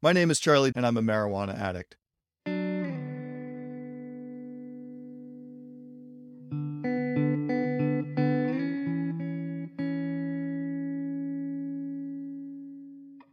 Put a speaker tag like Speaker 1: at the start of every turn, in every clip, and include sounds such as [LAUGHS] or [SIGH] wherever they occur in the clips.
Speaker 1: My name is Charlie, and I'm a marijuana addict.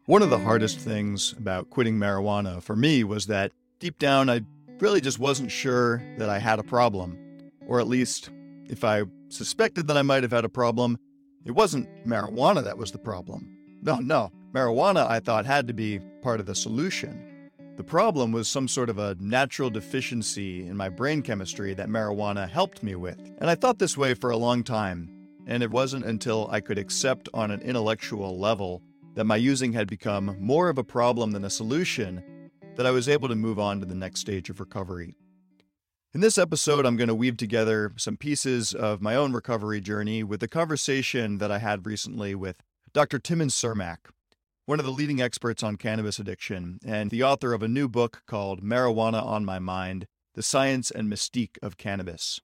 Speaker 1: One of the hardest things about quitting marijuana for me was that deep down, I really just wasn't sure that I had a problem. Or at least, if I suspected that I might have had a problem, it wasn't marijuana that was the problem. No, no. Marijuana, I thought, had to be part of the solution. The problem was some sort of a natural deficiency in my brain chemistry that marijuana helped me with. And I thought this way for a long time. And it wasn't until I could accept on an intellectual level that my using had become more of a problem than a solution, that I was able to move on to the next stage of recovery. In this episode, I'm going to weave together some pieces of my own recovery journey with a conversation that I had recently with Dr. Timmen Cermak, one of the leading experts on cannabis addiction and the author of a new book called Marijuana on My Mind The Science and Mystique of Cannabis.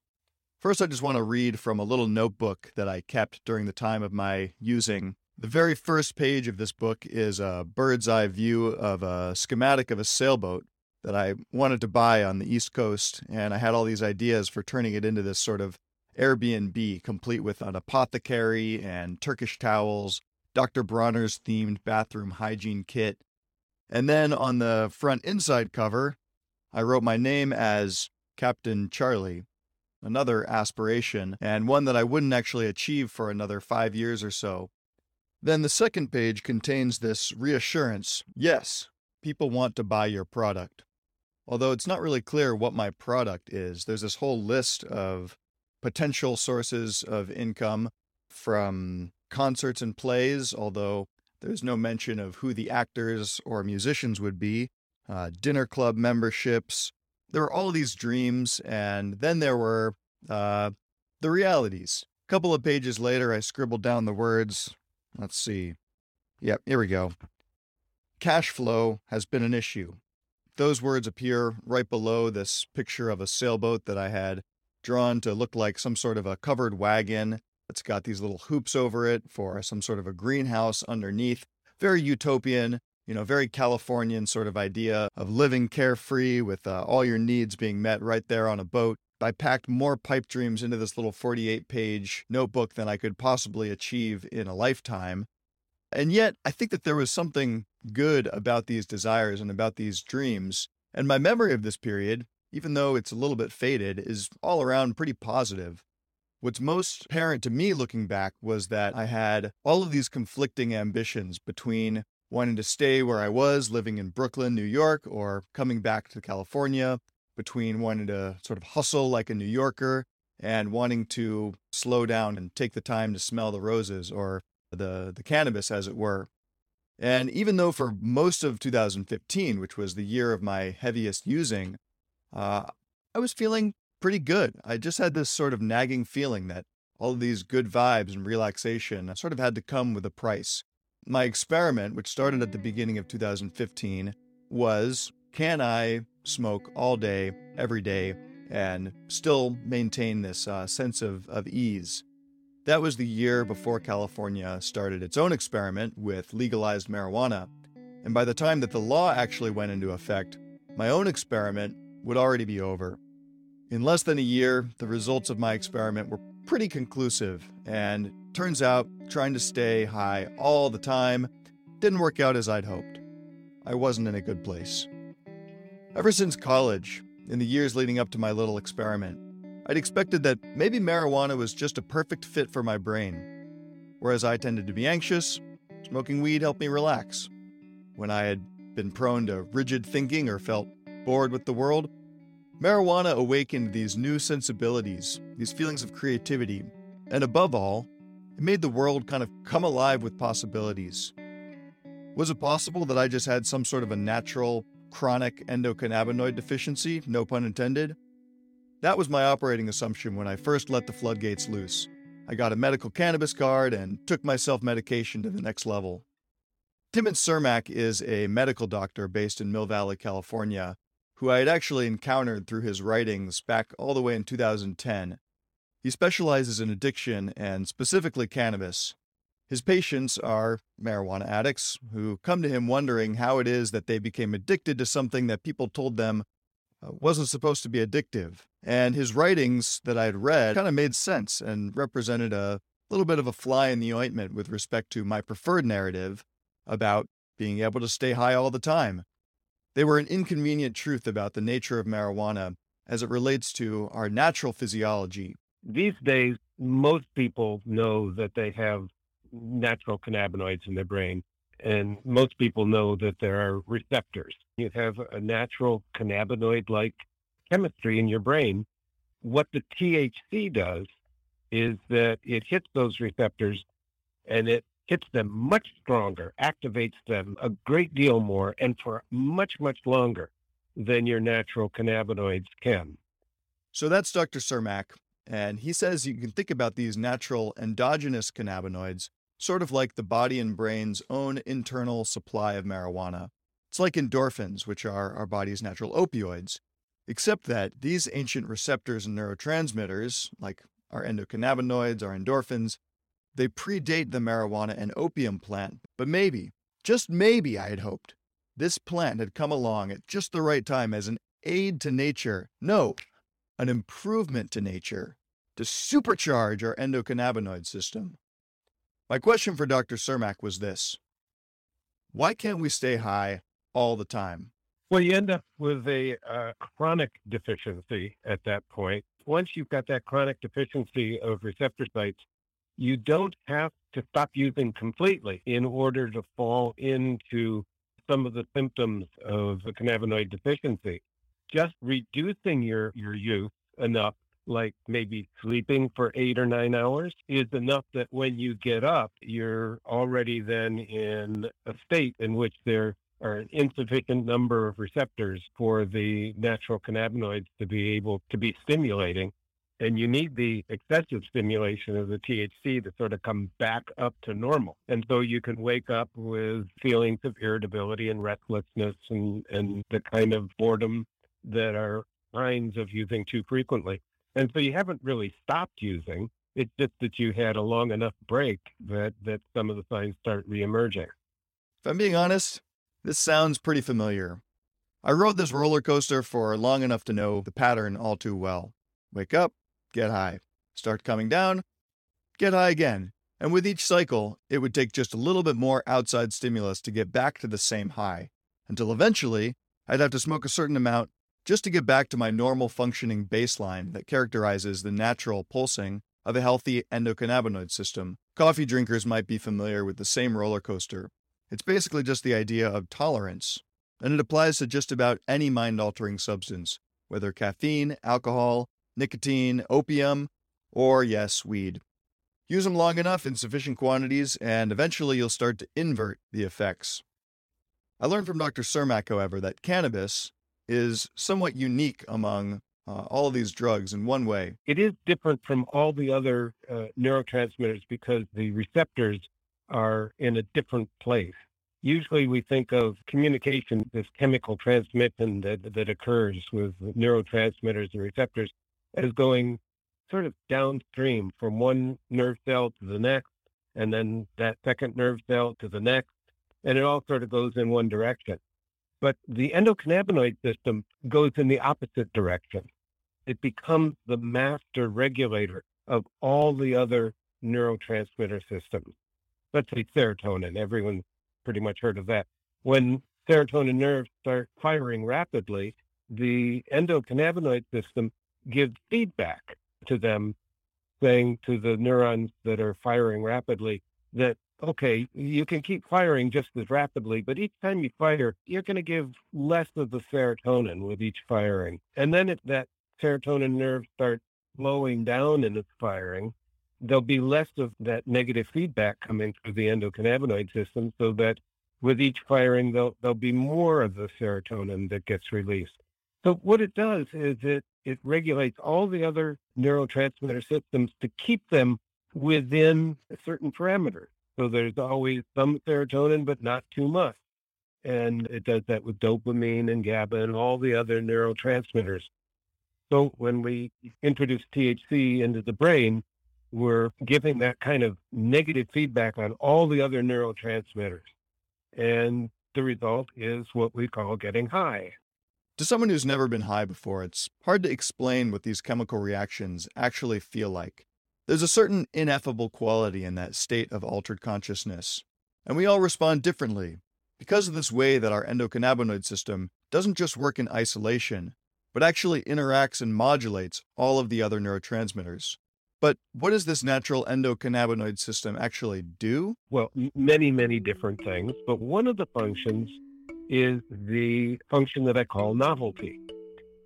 Speaker 1: First, I just want to read from a little notebook that I kept during the time of my using the very first page of this book is a bird's eye view of a schematic of a sailboat that I wanted to buy on the East Coast. And I had all these ideas for turning it into this sort of Airbnb, complete with an apothecary and Turkish towels, Dr. Bronner's themed bathroom hygiene kit. And then on the front inside cover, I wrote my name as Captain Charlie, another aspiration, and one that I wouldn't actually achieve for another five years or so. Then the second page contains this reassurance yes, people want to buy your product. Although it's not really clear what my product is, there's this whole list of potential sources of income from concerts and plays, although there's no mention of who the actors or musicians would be, uh, dinner club memberships. There were all of these dreams, and then there were uh, the realities. A couple of pages later, I scribbled down the words Let's see. Yep, here we go. Cash flow has been an issue. Those words appear right below this picture of a sailboat that I had drawn to look like some sort of a covered wagon. It's got these little hoops over it for some sort of a greenhouse underneath. Very utopian, you know, very Californian sort of idea of living carefree with uh, all your needs being met right there on a boat. I packed more pipe dreams into this little 48 page notebook than I could possibly achieve in a lifetime. And yet, I think that there was something good about these desires and about these dreams. And my memory of this period, even though it's a little bit faded, is all around pretty positive. What's most apparent to me looking back was that I had all of these conflicting ambitions between wanting to stay where I was, living in Brooklyn, New York, or coming back to California, between wanting to sort of hustle like a New Yorker and wanting to slow down and take the time to smell the roses or the, the cannabis, as it were. And even though for most of 2015, which was the year of my heaviest using, uh, I was feeling pretty good. I just had this sort of nagging feeling that all of these good vibes and relaxation sort of had to come with a price. My experiment, which started at the beginning of 2015, was can I smoke all day, every day, and still maintain this uh, sense of, of ease? That was the year before California started its own experiment with legalized marijuana. And by the time that the law actually went into effect, my own experiment would already be over. In less than a year, the results of my experiment were pretty conclusive, and turns out trying to stay high all the time didn't work out as I'd hoped. I wasn't in a good place. Ever since college, in the years leading up to my little experiment, I'd expected that maybe marijuana was just a perfect fit for my brain. Whereas I tended to be anxious, smoking weed helped me relax. When I had been prone to rigid thinking or felt bored with the world, marijuana awakened these new sensibilities, these feelings of creativity, and above all, it made the world kind of come alive with possibilities. Was it possible that I just had some sort of a natural, chronic endocannabinoid deficiency, no pun intended. That was my operating assumption when I first let the floodgates loose. I got a medical cannabis card and took my self medication to the next level. Timmen Cermak is a medical doctor based in Mill Valley, California, who I had actually encountered through his writings back all the way in 2010. He specializes in addiction and specifically cannabis. His patients are marijuana addicts who come to him wondering how it is that they became addicted to something that people told them uh, wasn't supposed to be addictive. And his writings that I had read kind of made sense and represented a little bit of a fly in the ointment with respect to my preferred narrative about being able to stay high all the time. They were an inconvenient truth about the nature of marijuana as it relates to our natural physiology.
Speaker 2: These days, most people know that they have natural cannabinoids in their brain. And most people know that there are receptors. You have a natural cannabinoid like chemistry in your brain. What the THC does is that it hits those receptors and it hits them much stronger, activates them a great deal more, and for much, much longer than your natural cannabinoids can.
Speaker 1: So that's Dr. Cermak. And he says you can think about these natural endogenous cannabinoids sort of like the body and brain's own internal supply of marijuana. It's like endorphins, which are our body's natural opioids, except that these ancient receptors and neurotransmitters, like our endocannabinoids, our endorphins, they predate the marijuana and opium plant. But maybe, just maybe, I had hoped, this plant had come along at just the right time as an aid to nature. No, an improvement to nature to supercharge our endocannabinoid system. My question for Dr. Cermak was this Why can't we stay high all the time?
Speaker 2: Well, you end up with a uh, chronic deficiency at that point. Once you've got that chronic deficiency of receptor sites, you don't have to stop using completely in order to fall into some of the symptoms of a cannabinoid deficiency. Just reducing your, your use enough like maybe sleeping for eight or nine hours is enough that when you get up, you're already then in a state in which there are an insufficient number of receptors for the natural cannabinoids to be able to be stimulating. And you need the excessive stimulation of the THC to sort of come back up to normal. And so you can wake up with feelings of irritability and restlessness and, and the kind of boredom that are signs of using too frequently. And so you haven't really stopped using. It's just that you had a long enough break that, that some of the signs start reemerging.
Speaker 1: If I'm being honest, this sounds pretty familiar. I rode this roller coaster for long enough to know the pattern all too well. Wake up, get high. Start coming down, get high again. And with each cycle, it would take just a little bit more outside stimulus to get back to the same high, until eventually I'd have to smoke a certain amount just to get back to my normal functioning baseline that characterizes the natural pulsing of a healthy endocannabinoid system. Coffee drinkers might be familiar with the same roller coaster. It's basically just the idea of tolerance, and it applies to just about any mind altering substance, whether caffeine, alcohol, nicotine, opium, or yes, weed. Use them long enough in sufficient quantities, and eventually you'll start to invert the effects. I learned from Dr. Cermak, however, that cannabis, is somewhat unique among uh, all these drugs in one way.
Speaker 2: It is different from all the other uh, neurotransmitters because the receptors are in a different place. Usually, we think of communication, this chemical transmission that, that occurs with neurotransmitters and receptors, as going sort of downstream from one nerve cell to the next, and then that second nerve cell to the next, and it all sort of goes in one direction. But the endocannabinoid system goes in the opposite direction. It becomes the master regulator of all the other neurotransmitter systems. Let's say serotonin. Everyone's pretty much heard of that. When serotonin nerves start firing rapidly, the endocannabinoid system gives feedback to them, saying to the neurons that are firing rapidly that okay, you can keep firing just as rapidly, but each time you fire, you're going to give less of the serotonin with each firing. And then if that serotonin nerve starts slowing down in its firing, there'll be less of that negative feedback coming through the endocannabinoid system so that with each firing, there'll, there'll be more of the serotonin that gets released. So what it does is it, it regulates all the other neurotransmitter systems to keep them within a certain parameters. So there's always some serotonin, but not too much. And it does that with dopamine and GABA and all the other neurotransmitters. So when we introduce THC into the brain, we're giving that kind of negative feedback on all the other neurotransmitters. And the result is what we call getting high.
Speaker 1: To someone who's never been high before, it's hard to explain what these chemical reactions actually feel like. There's a certain ineffable quality in that state of altered consciousness, and we all respond differently because of this way that our endocannabinoid system doesn't just work in isolation, but actually interacts and modulates all of the other neurotransmitters. But what does this natural endocannabinoid system actually do?
Speaker 2: Well, many, many different things, but one of the functions is the function that I call novelty.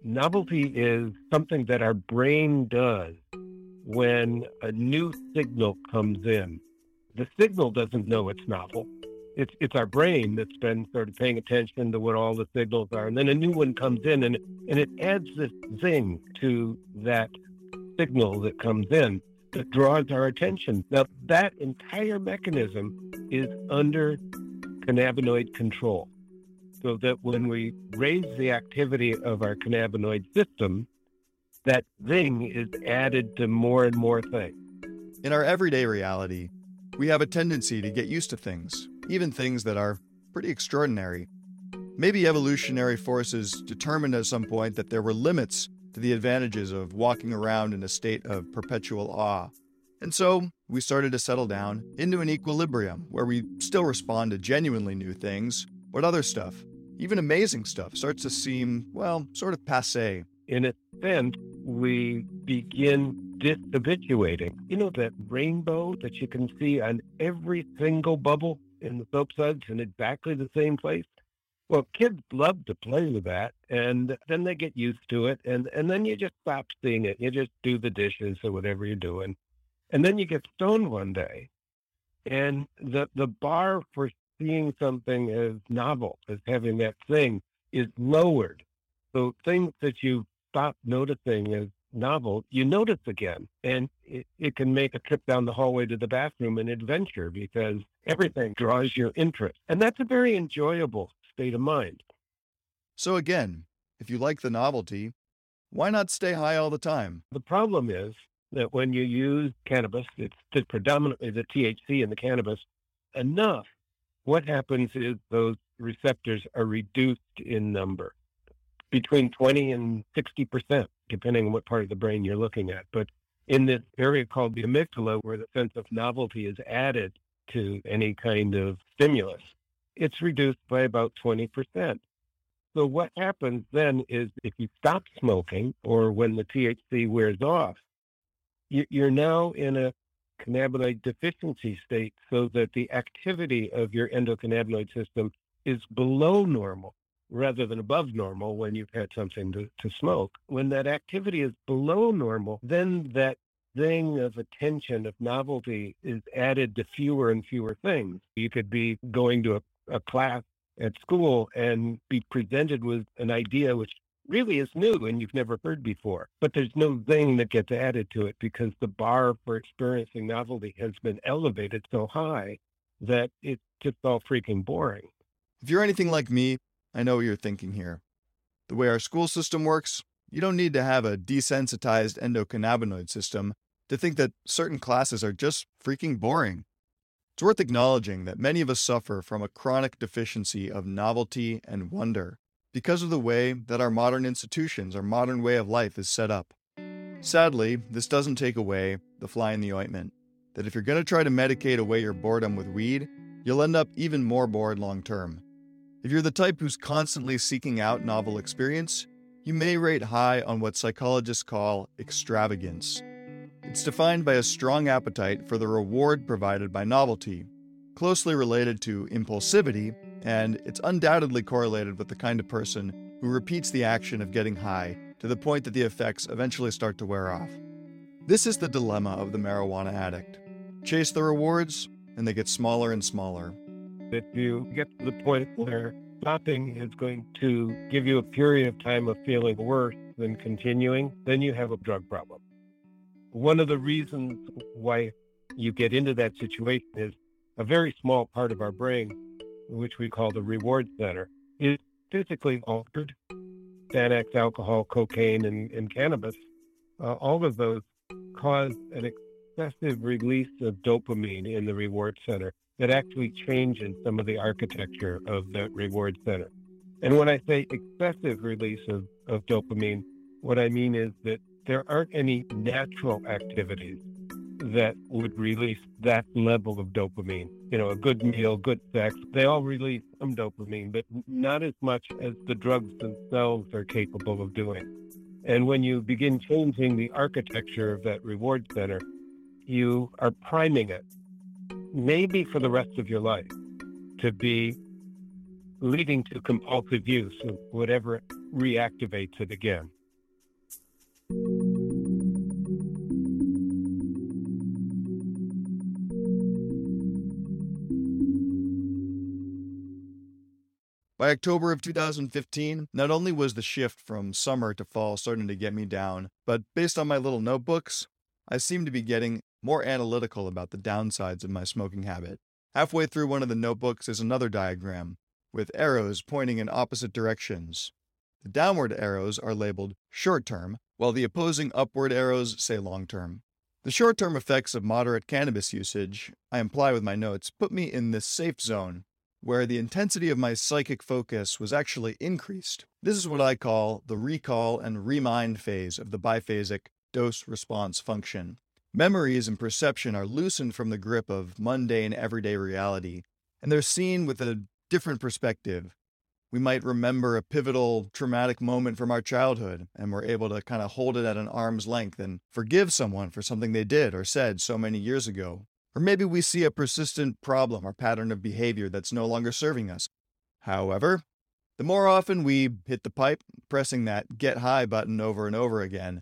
Speaker 2: Novelty is something that our brain does when a new signal comes in. The signal doesn't know it's novel. It's, it's our brain that's been sort of paying attention to what all the signals are. And then a new one comes in and, and it adds this zing to that signal that comes in that draws our attention. Now, that entire mechanism is under cannabinoid control. So that when we raise the activity of our cannabinoid system, that thing is added to more and more things.
Speaker 1: In our everyday reality, we have a tendency to get used to things, even things that are pretty extraordinary. Maybe evolutionary forces determined at some point that there were limits to the advantages of walking around in a state of perpetual awe. And so we started to settle down into an equilibrium where we still respond to genuinely new things, but other stuff, even amazing stuff, starts to seem, well, sort of passe.
Speaker 2: In a sense, we begin dishabituating. You know that rainbow that you can see on every single bubble in the soap suds in exactly the same place? Well, kids love to play with that, and then they get used to it, and and then you just stop seeing it. You just do the dishes or whatever you're doing, and then you get stoned one day, and the the bar for seeing something as novel as having that thing is lowered. So things that you stop noticing as novel, you notice again, and it, it can make a trip down the hallway to the bathroom an adventure because everything draws your interest, and that's a very enjoyable state of mind.
Speaker 1: So, again, if you like the novelty, why not stay high all the time?
Speaker 2: The problem is that when you use cannabis, it's predominantly the THC in the cannabis, enough, what happens is those receptors are reduced in number between 20 and 60%, depending on what part of the brain you're looking at. But in this area called the amygdala, where the sense of novelty is added to any kind of stimulus, it's reduced by about 20%. So what happens then is if you stop smoking or when the THC wears off, you're now in a cannabinoid deficiency state so that the activity of your endocannabinoid system is below normal rather than above normal when you've had something to, to smoke. When that activity is below normal, then that thing of attention, of novelty, is added to fewer and fewer things. You could be going to a a class at school and be presented with an idea which really is new and you've never heard before. But there's no thing that gets added to it because the bar for experiencing novelty has been elevated so high that it's just all freaking boring.
Speaker 1: If you're anything like me, I know what you're thinking here. The way our school system works, you don't need to have a desensitized endocannabinoid system to think that certain classes are just freaking boring. It's worth acknowledging that many of us suffer from a chronic deficiency of novelty and wonder because of the way that our modern institutions, our modern way of life is set up. Sadly, this doesn't take away the fly in the ointment. That if you're going to try to medicate away your boredom with weed, you'll end up even more bored long term. If you're the type who's constantly seeking out novel experience, you may rate high on what psychologists call extravagance. It's defined by a strong appetite for the reward provided by novelty, closely related to impulsivity, and it's undoubtedly correlated with the kind of person who repeats the action of getting high to the point that the effects eventually start to wear off. This is the dilemma of the marijuana addict. Chase the rewards, and they get smaller and smaller.
Speaker 2: If you get to the point where stopping is going to give you a period of time of feeling worse than continuing, then you have a drug problem one of the reasons why you get into that situation is a very small part of our brain, which we call the reward center, is physically altered. Xanax, alcohol, cocaine, and, and cannabis, uh, all of those cause an excessive release of dopamine in the reward center that actually changes some of the architecture of the reward center. And when I say excessive release of, of dopamine, what I mean is that there aren't any natural activities that would release that level of dopamine. You know, a good meal, good sex, they all release some dopamine, but not as much as the drugs themselves are capable of doing. And when you begin changing the architecture of that reward center, you are priming it, maybe for the rest of your life, to be leading to compulsive use of whatever reactivates it again.
Speaker 1: By October of 2015, not only was the shift from summer to fall starting to get me down, but based on my little notebooks, I seemed to be getting more analytical about the downsides of my smoking habit. Halfway through one of the notebooks is another diagram, with arrows pointing in opposite directions. The downward arrows are labeled short term, while the opposing upward arrows say long term. The short term effects of moderate cannabis usage, I imply with my notes, put me in this safe zone where the intensity of my psychic focus was actually increased. This is what I call the recall and remind phase of the biphasic dose response function. Memories and perception are loosened from the grip of mundane everyday reality, and they're seen with a different perspective. We might remember a pivotal traumatic moment from our childhood, and we're able to kind of hold it at an arm's length and forgive someone for something they did or said so many years ago. Or maybe we see a persistent problem or pattern of behavior that's no longer serving us. However, the more often we hit the pipe, pressing that get high button over and over again,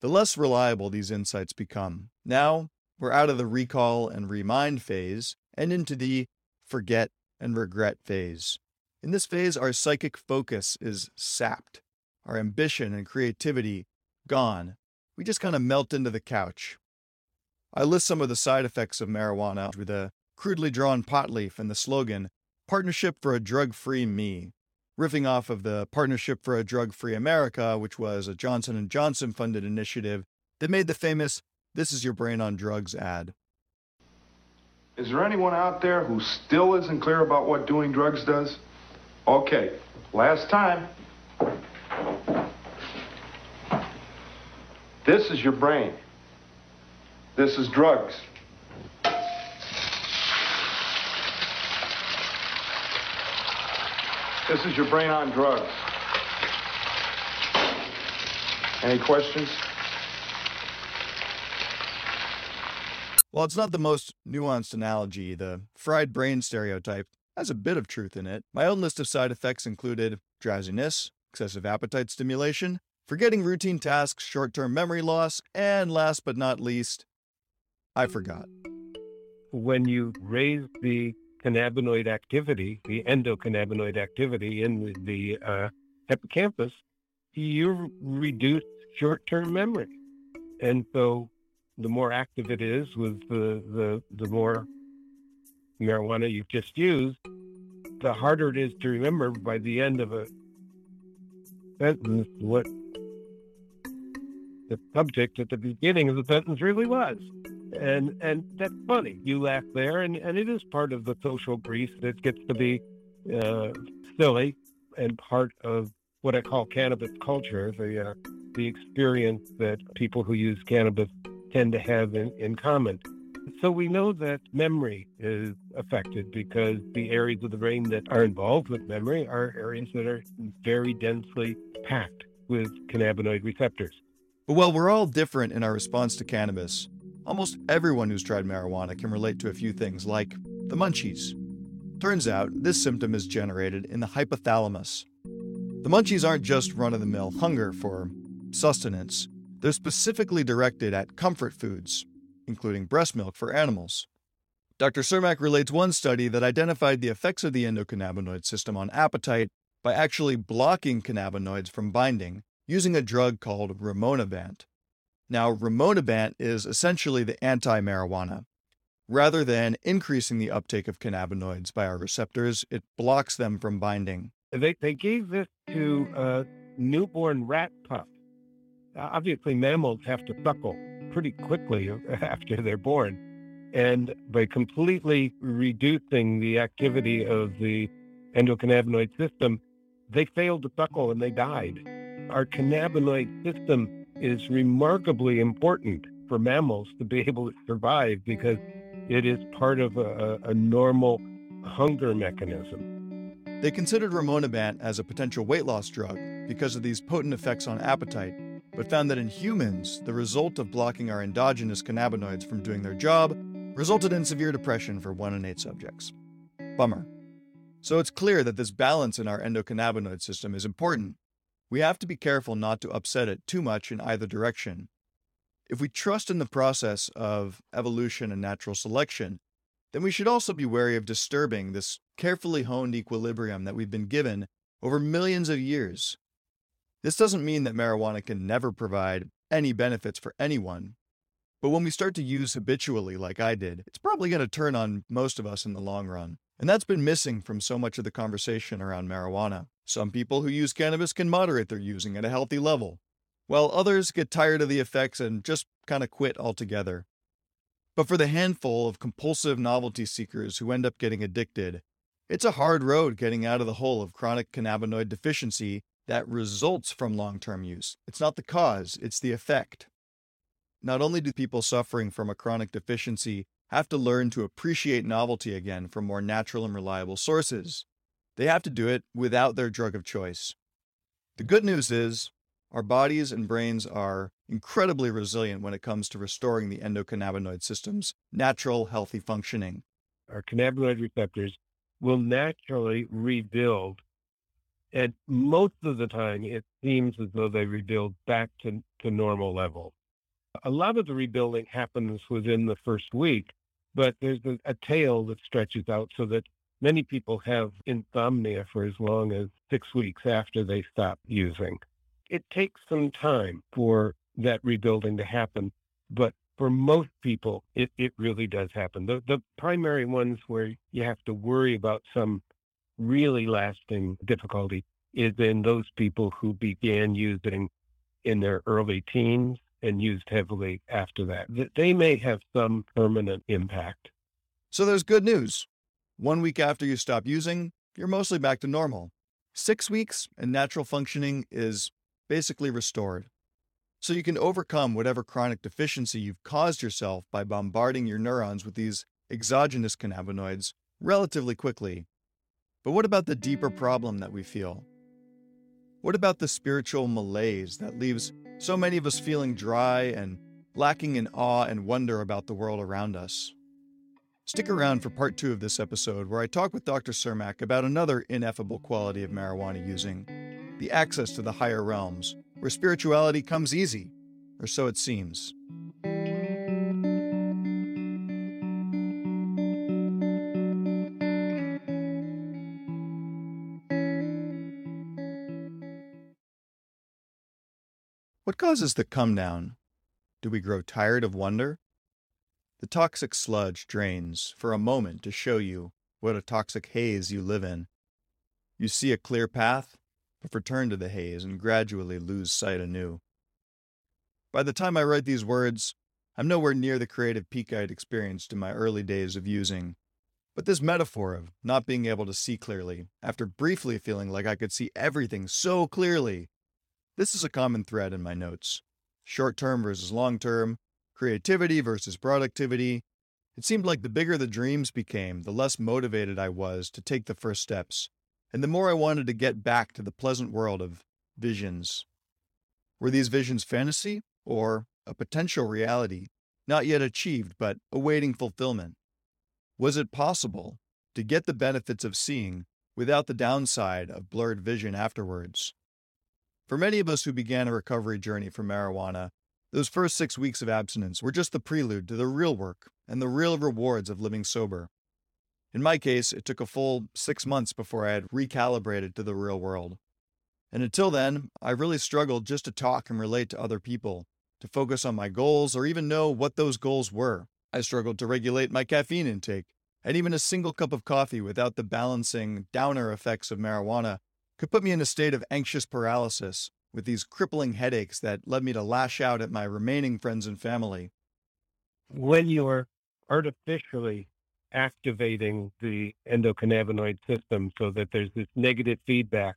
Speaker 1: the less reliable these insights become. Now, we're out of the recall and remind phase and into the forget and regret phase. In this phase, our psychic focus is sapped, our ambition and creativity gone. We just kind of melt into the couch, I list some of the side effects of marijuana with a crudely drawn pot leaf and the slogan, Partnership for a Drug Free Me, riffing off of the Partnership for a Drug Free America, which was a Johnson & Johnson funded initiative that made the famous This is Your Brain on Drugs ad.
Speaker 3: Is there anyone out there who still isn't clear about what doing drugs does? Okay, last time. This is your brain. This is drugs. This is your brain on drugs. Any questions?
Speaker 1: While it's not the most nuanced analogy, the fried brain stereotype has a bit of truth in it. My own list of side effects included drowsiness, excessive appetite stimulation, forgetting routine tasks, short term memory loss, and last but not least, I forgot.
Speaker 2: When you raise the cannabinoid activity, the endocannabinoid activity in the, uh, hippocampus, you reduce short term memory. And so the more active it is with the, the, the more marijuana you've just used, the harder it is to remember by the end of a sentence what the subject at the beginning of the sentence really was and and that's funny. You laugh there, and and it is part of the social grease that gets to be uh, silly and part of what I call cannabis culture, the uh, the experience that people who use cannabis tend to have in, in common. So we know that memory is affected because the areas of the brain that are involved with memory are areas that are very densely packed with cannabinoid receptors.
Speaker 1: But while we're all different in our response to cannabis, Almost everyone who's tried marijuana can relate to a few things, like the munchies. Turns out, this symptom is generated in the hypothalamus. The munchies aren't just run of the mill hunger for sustenance, they're specifically directed at comfort foods, including breast milk for animals. Dr. Cermak relates one study that identified the effects of the endocannabinoid system on appetite by actually blocking cannabinoids from binding using a drug called rimonabant. Now, rimonabant is essentially the anti marijuana. Rather than increasing the uptake of cannabinoids by our receptors, it blocks them from binding.
Speaker 2: They, they gave this to a newborn rat pup. Obviously, mammals have to suckle pretty quickly [LAUGHS] after they're born. And by completely reducing the activity of the endocannabinoid system, they failed to suckle and they died. Our cannabinoid system is remarkably important for mammals to be able to survive because it is part of a, a normal hunger mechanism.
Speaker 1: They considered rimonabant as a potential weight loss drug because of these potent effects on appetite, but found that in humans, the result of blocking our endogenous cannabinoids from doing their job resulted in severe depression for one in eight subjects. Bummer. So it's clear that this balance in our endocannabinoid system is important. We have to be careful not to upset it too much in either direction. If we trust in the process of evolution and natural selection, then we should also be wary of disturbing this carefully honed equilibrium that we've been given over millions of years. This doesn't mean that marijuana can never provide any benefits for anyone, but when we start to use habitually, like I did, it's probably going to turn on most of us in the long run. And that's been missing from so much of the conversation around marijuana. Some people who use cannabis can moderate their using at a healthy level, while others get tired of the effects and just kind of quit altogether. But for the handful of compulsive novelty seekers who end up getting addicted, it's a hard road getting out of the hole of chronic cannabinoid deficiency that results from long term use. It's not the cause, it's the effect. Not only do people suffering from a chronic deficiency have to learn to appreciate novelty again from more natural and reliable sources, they have to do it without their drug of choice. The good news is, our bodies and brains are incredibly resilient when it comes to restoring the endocannabinoid system's natural, healthy functioning.
Speaker 2: Our cannabinoid receptors will naturally rebuild. And most of the time, it seems as though they rebuild back to, to normal level. A lot of the rebuilding happens within the first week, but there's a, a tail that stretches out so that many people have insomnia for as long as six weeks after they stop using. It takes some time for that rebuilding to happen, but for most people, it, it really does happen. The, the primary ones where you have to worry about some really lasting difficulty is in those people who began using in their early teens and used heavily after that. They may have some permanent impact.
Speaker 1: So there's good news. One week after you stop using, you're mostly back to normal. Six weeks and natural functioning is basically restored. So you can overcome whatever chronic deficiency you've caused yourself by bombarding your neurons with these exogenous cannabinoids relatively quickly. But what about the deeper mm. problem that we feel? What about the spiritual malaise that leaves so many of us feeling dry and lacking in awe and wonder about the world around us? Stick around for part two of this episode, where I talk with Dr. Cermak about another ineffable quality of marijuana using the access to the higher realms, where spirituality comes easy, or so it seems. What causes the come down? Do we grow tired of wonder? The toxic sludge drains for a moment to show you what a toxic haze you live in. You see a clear path, but return to the haze and gradually lose sight anew. By the time I write these words, I'm nowhere near the creative peak I'd experienced in my early days of using. But this metaphor of not being able to see clearly, after briefly feeling like I could see everything so clearly, this is a common thread in my notes. Short term versus long term, creativity versus productivity. It seemed like the bigger the dreams became, the less motivated I was to take the first steps, and the more I wanted to get back to the pleasant world of visions. Were these visions fantasy or a potential reality, not yet achieved but awaiting fulfillment? Was it possible to get the benefits of seeing without the downside of blurred vision afterwards? For many of us who began a recovery journey from marijuana, those first six weeks of abstinence were just the prelude to the real work and the real rewards of living sober. In my case, it took a full six months before I had recalibrated to the real world. And until then, I really struggled just to talk and relate to other people, to focus on my goals or even know what those goals were. I struggled to regulate my caffeine intake, and even a single cup of coffee without the balancing, downer effects of marijuana could put me in a state of anxious paralysis with these crippling headaches that led me to lash out at my remaining friends and family.
Speaker 2: When you're artificially activating the endocannabinoid system so that there's this negative feedback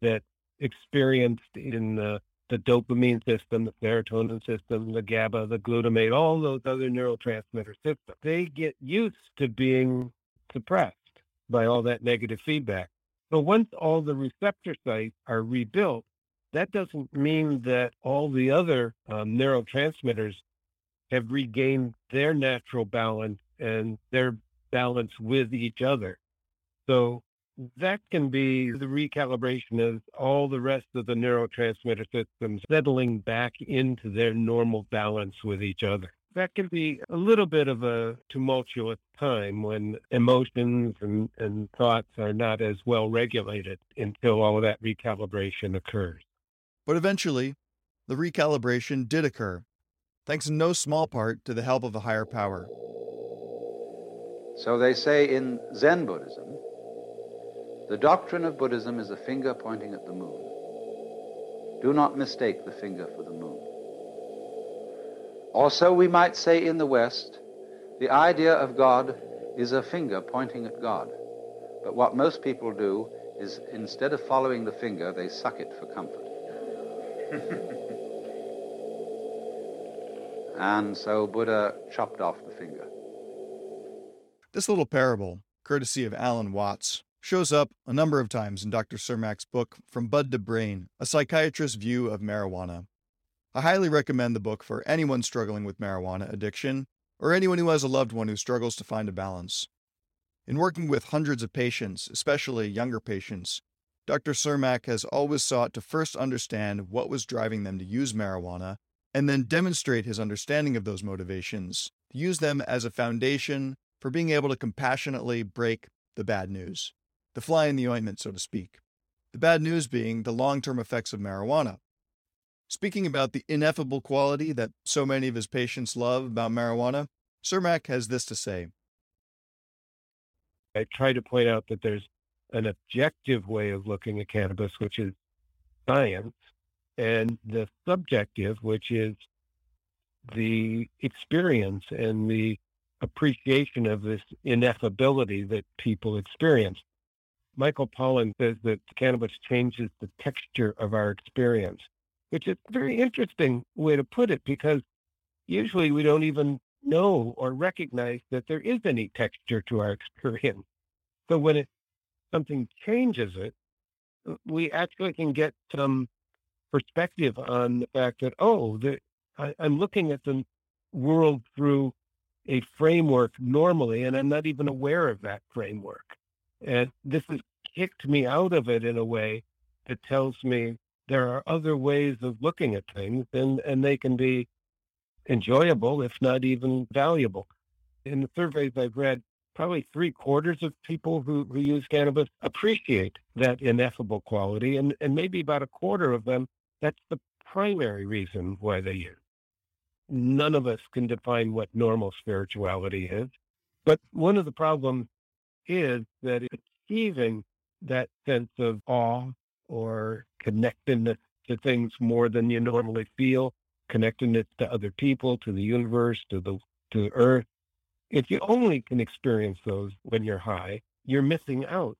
Speaker 2: that experienced in the, the dopamine system, the serotonin system, the GABA, the glutamate, all those other neurotransmitter systems. They get used to being suppressed by all that negative feedback. So once all the receptor sites are rebuilt, that doesn't mean that all the other um, neurotransmitters have regained their natural balance and their balance with each other. So that can be the recalibration of all the rest of the neurotransmitter systems settling back into their normal balance with each other. That can be a little bit of a tumultuous time when emotions and, and thoughts are not as well regulated until all of that recalibration occurs.
Speaker 1: But eventually, the recalibration did occur, thanks in no small part to the help of a higher power.
Speaker 4: So they say in Zen Buddhism, the doctrine of Buddhism is a finger pointing at the moon. Do not mistake the finger for the moon. Also, we might say in the West, the idea of God is a finger pointing at God. But what most people do is instead of following the finger, they suck it for comfort. [LAUGHS] and so Buddha chopped off the finger.
Speaker 1: This little parable, courtesy of Alan Watts, shows up a number of times in Dr. Cermak's book, From Bud to Brain A Psychiatrist's View of Marijuana. I highly recommend the book for anyone struggling with marijuana addiction or anyone who has a loved one who struggles to find a balance. In working with hundreds of patients, especially younger patients, Dr. Cermak has always sought to first understand what was driving them to use marijuana and then demonstrate his understanding of those motivations, to use them as a foundation for being able to compassionately break the bad news, the fly in the ointment, so to speak. The bad news being the long term effects of marijuana. Speaking about the ineffable quality that so many of his patients love about marijuana, Cermak has this to say.
Speaker 2: I try to point out that there's an objective way of looking at cannabis, which is science, and the subjective, which is the experience and the appreciation of this ineffability that people experience. Michael Pollan says that cannabis changes the texture of our experience, which is a very interesting way to put it because usually we don't even know or recognize that there is any texture to our experience. So when it, something changes it, uh, we actually can get some perspective on the fact that, oh, I, I'm looking at the world through a framework normally, and I'm not even aware of that framework. And this has kicked me out of it in a way that tells me there are other ways of looking at things, and, and they can be enjoyable, if not even valuable. In the surveys I've read, probably three quarters of people who, who use cannabis appreciate that ineffable quality, and, and maybe about a quarter of them, that's the primary reason why they use none of us can define what normal spirituality is. But one of the problems is that achieving that sense of awe or connectedness to things more than you normally feel, connectedness to other people, to the universe, to the to earth. If you only can experience those when you're high, you're missing out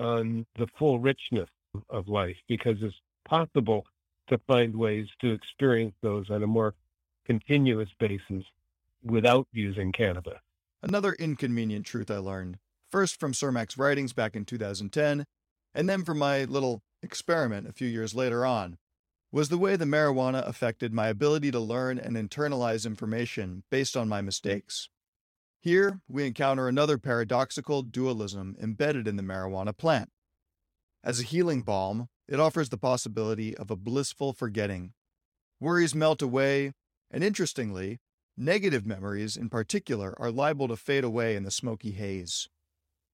Speaker 2: on the full richness of life because it's possible to find ways to experience those on a more continuous basis without using cannabis.
Speaker 1: Another inconvenient truth I learned, first from Cermak's writings back in 2010, and then from my little experiment a few years later on, was the way the marijuana affected my ability to learn and internalize information based on my mistakes. Here, we encounter another paradoxical dualism embedded in the marijuana plant. As a healing balm, it offers the possibility of a blissful forgetting. Worries melt away, and interestingly, negative memories in particular are liable to fade away in the smoky haze.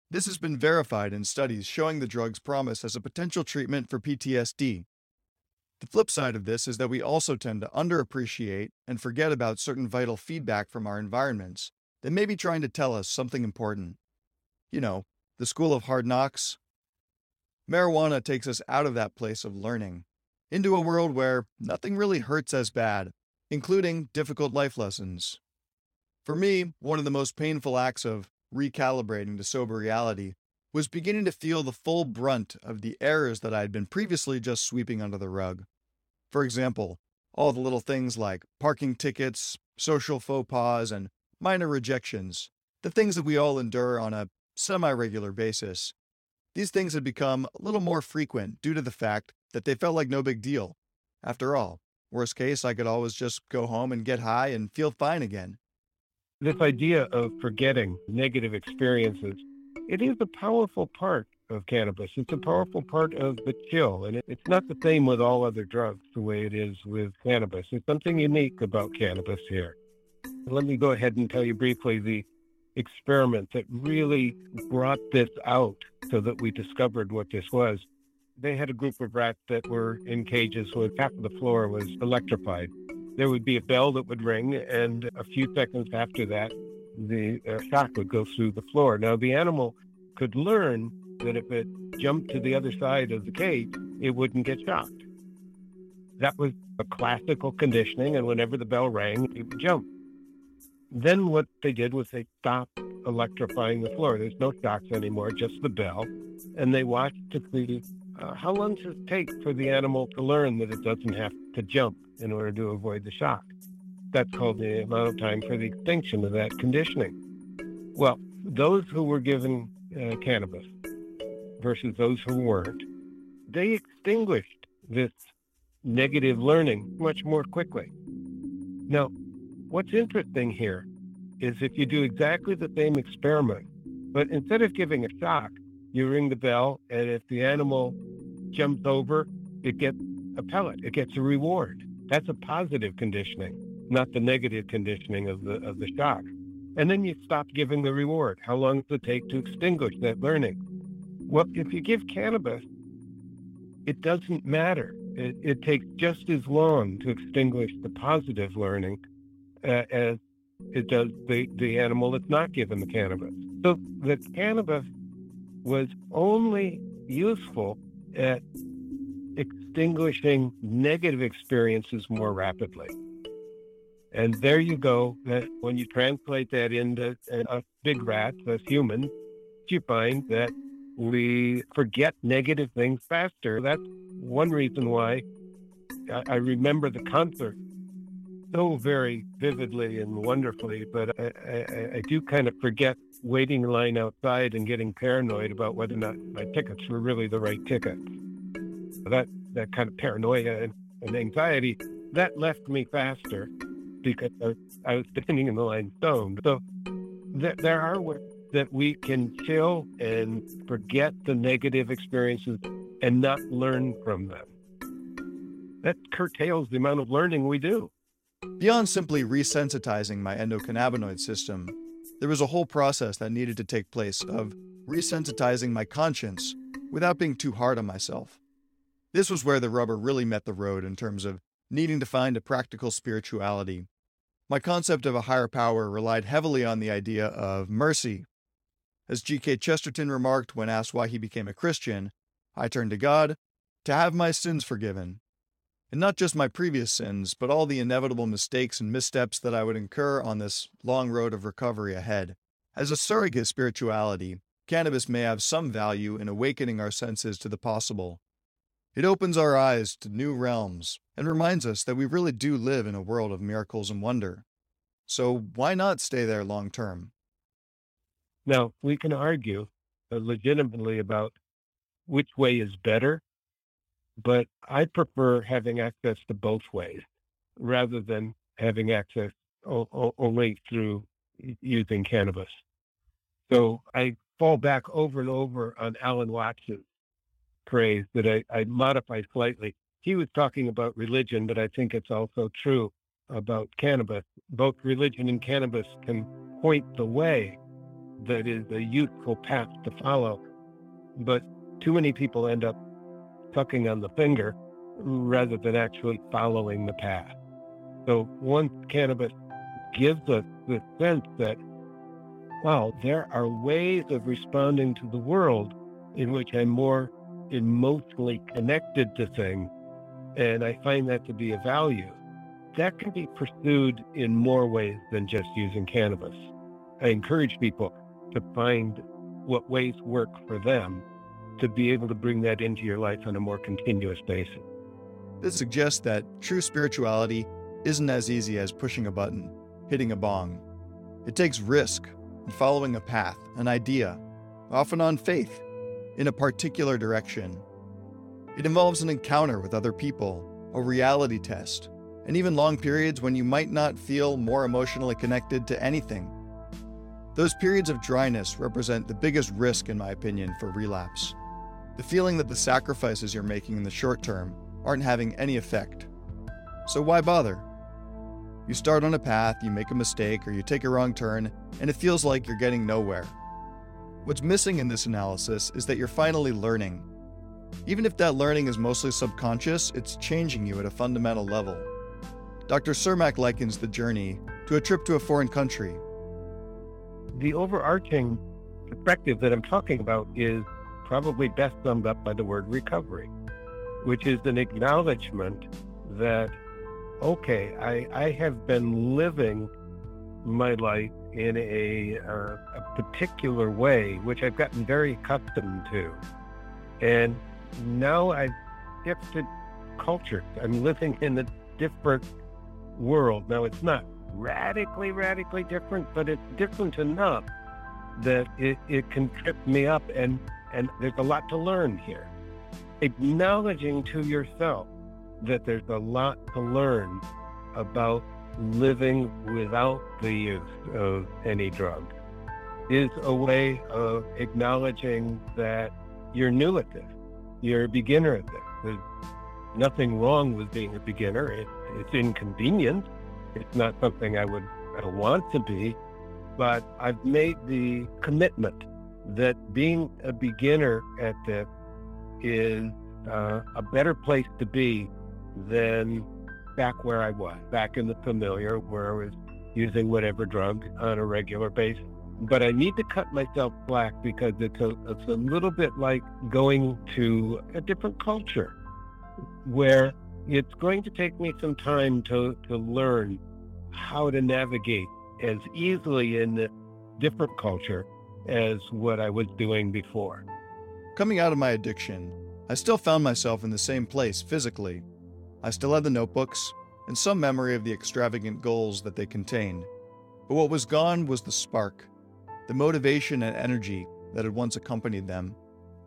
Speaker 1: This has been verified in studies showing the drug's promise as a potential treatment for PTSD. The flip side of this is that we also tend to underappreciate and forget about certain vital feedback from our environments that may be trying to tell us something important. You know, the school of hard knocks. Marijuana takes us out of that place of learning into a world where nothing really hurts as bad, including difficult life lessons. For me, one of the most painful acts of recalibrating to sober reality was beginning to feel the full brunt of the errors that I had been previously just sweeping under the rug. For example, all the little things like parking tickets, social faux pas, and minor rejections, the things that we all endure on a semi regular basis. These things had become a little more frequent due to the fact that they felt like no big deal. After all, worst case, I could always just go home and get high and feel fine again.
Speaker 2: This idea of forgetting negative experiences, it is a powerful part of cannabis. It's a powerful part of the chill, and it's not the same with all other drugs the way it is with cannabis. There's something unique about cannabis here. Let me go ahead and tell you briefly the experiment that really brought this out so that we discovered what this was. They had a group of rats that were in cages where half of the floor was electrified there would be a bell that would ring, and a few seconds after that, the uh, shock would go through the floor. Now, the animal could learn that if it jumped to the other side of the cage, it wouldn't get shocked. That was a classical conditioning, and whenever the bell rang, it would jump. Then what they did was they stopped electrifying the floor. There's no shocks anymore, just the bell. And they watched to see uh, how long does it take for the animal to learn that it doesn't have to jump in order to avoid the shock? That's called the amount of time for the extinction of that conditioning. Well, those who were given uh, cannabis versus those who weren't, they extinguished this negative learning much more quickly. Now, what's interesting here is if you do exactly the same experiment, but instead of giving a shock, you ring the bell, and if the animal jumps over, it gets a pellet. It gets a reward. That's a positive conditioning, not the negative conditioning of the of the shock. And then you stop giving the reward. How long does it take to extinguish that learning? Well, if you give cannabis, it doesn't matter. It, it takes just as long to extinguish the positive learning as it does the, the animal that's not given the cannabis. So the cannabis was only useful at extinguishing negative experiences more rapidly. And there you go. That when you translate that into a big rat, as humans, you find that we forget negative things faster. That's one reason why I, I remember the concert so very vividly and wonderfully, but I, I, I do kind of forget waiting in line outside and getting paranoid about whether or not my tickets were really the right tickets. That that kind of paranoia and, and anxiety that left me faster because I, I was standing in the line stoned. So th- there are ways that we can chill and forget the negative experiences and not learn from them. That curtails the amount of learning we do.
Speaker 1: Beyond simply resensitizing my endocannabinoid system, there was a whole process that needed to take place of resensitizing my conscience without being too hard on myself. This was where the rubber really met the road in terms of needing to find a practical spirituality. My concept of a higher power relied heavily on the idea of mercy. As G.K. Chesterton remarked when asked why he became a Christian, I turned to God to have my sins forgiven and not just my previous sins, but all the inevitable mistakes and missteps that I would incur on this long road of recovery ahead. As a surrogate spirituality, cannabis may have some value in awakening our senses to the possible. It opens our eyes to new realms and reminds us that we really do live in a world of miracles and wonder. So why not stay there long term?
Speaker 2: Now, we can argue uh, legitimately about which way is better but I prefer having access to both ways rather than having access o- o- only through using cannabis. So I fall back over and over on Alan Watts's phrase that I, I modify slightly. He was talking about religion, but I think it's also true about cannabis. Both religion and cannabis can point the way that is a useful path to follow. But too many people end up sucking on the finger rather than actually following the path. So once cannabis gives us the sense that, wow, there are ways of responding to the world in which I'm more emotionally connected to things, and I find that to be a value, that can be pursued in more ways than just using cannabis. I encourage people to find what ways work for them to be able to bring that into your life on a more continuous basis.
Speaker 1: This suggests that true spirituality isn't as easy as pushing a button, hitting a bong. It takes risk and following a path, an idea, often on faith, in a particular direction. It involves an encounter with other people, a reality test, and even long periods when you might not feel more emotionally connected to anything. Those periods of dryness represent the biggest risk, in my opinion, for relapse. The feeling that the sacrifices you're making in the short term aren't having any effect. So why bother? You start on a path, you make a mistake, or you take a wrong turn, and it feels like you're getting nowhere. What's missing in this analysis is that you're finally learning. Even if that learning is mostly subconscious, it's changing you at a fundamental level. Dr. Cermak likens the journey to a trip to a foreign country.
Speaker 2: The overarching perspective that I'm talking about is probably best summed up by the word recovery, which is an acknowledgement that, okay, I, I have been living my life in a, uh, a particular way, which I've gotten very accustomed to. And now I've shifted culture. I'm living in a different world. Now, it's not radically, radically different, but it's different enough that it, it can trip me up and, and there's a lot to learn here. Acknowledging to yourself that there's a lot to learn about living without the use of any drug is a way of acknowledging that you're new at this. You're a beginner at this. There's nothing wrong with being a beginner. It, it's inconvenient. It's not something I would I want to be, but I've made the commitment that being a beginner at this is uh, a better place to be than back where I was, back in the familiar, where I was using whatever drug on a regular basis. But I need to cut myself slack because it's a, it's a little bit like going to a different culture where it's going to take me some time to, to learn how to navigate as easily in the different culture as what I was doing before.
Speaker 1: Coming out of my addiction, I still found myself in the same place physically, I still had the notebooks and some memory of the extravagant goals that they contained. But what was gone was the spark, the motivation and energy that had once accompanied them.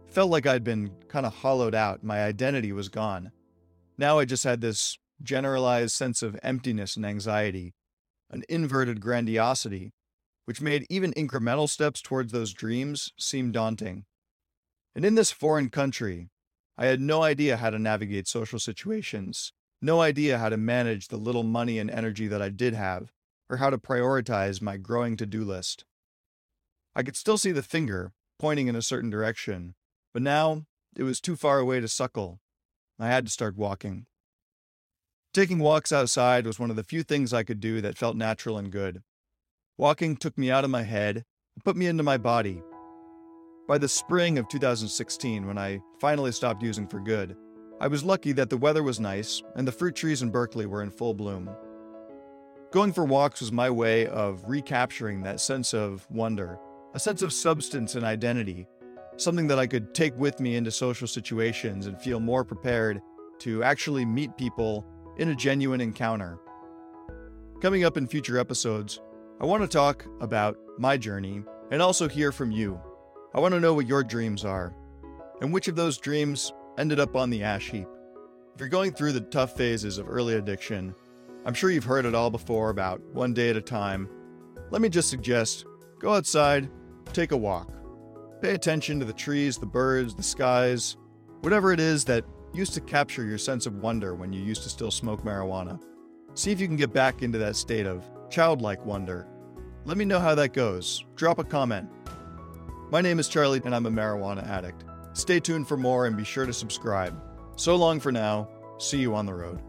Speaker 1: It felt like I'd been kind of hollowed out, my identity was gone. Now I just had this generalized sense of emptiness and anxiety, an inverted grandiosity, which made even incremental steps towards those dreams seem daunting. And in this foreign country, I had no idea how to navigate social situations, no idea how to manage the little money and energy that I did have, or how to prioritize my growing to do list. I could still see the finger pointing in a certain direction, but now it was too far away to suckle. I had to start walking. Taking walks outside was one of the few things I could do that felt natural and good. Walking took me out of my head and put me into my body, by the spring of 2016, when I finally stopped using for good, I was lucky that the weather was nice and the fruit trees in Berkeley were in full bloom. Going for walks was my way of recapturing that sense of wonder, a sense of substance and identity, something that I could take with me into social situations and feel more prepared to actually meet people in a genuine encounter. Coming up in future episodes, I want to talk about my journey and also hear from you. I want to know what your dreams are, and which of those dreams ended up on the ash heap. If you're going through the tough phases of early addiction, I'm sure you've heard it all before about one day at a time. Let me just suggest go outside, take a walk. Pay attention to the trees, the birds, the skies, whatever it is that used to capture your sense of wonder when you used to still smoke marijuana. See if you can get back into that state of childlike wonder. Let me know how that goes. Drop a comment. My name is Charlie, and I'm a marijuana addict. Stay tuned for more and be sure to subscribe. So long for now. See you on the road.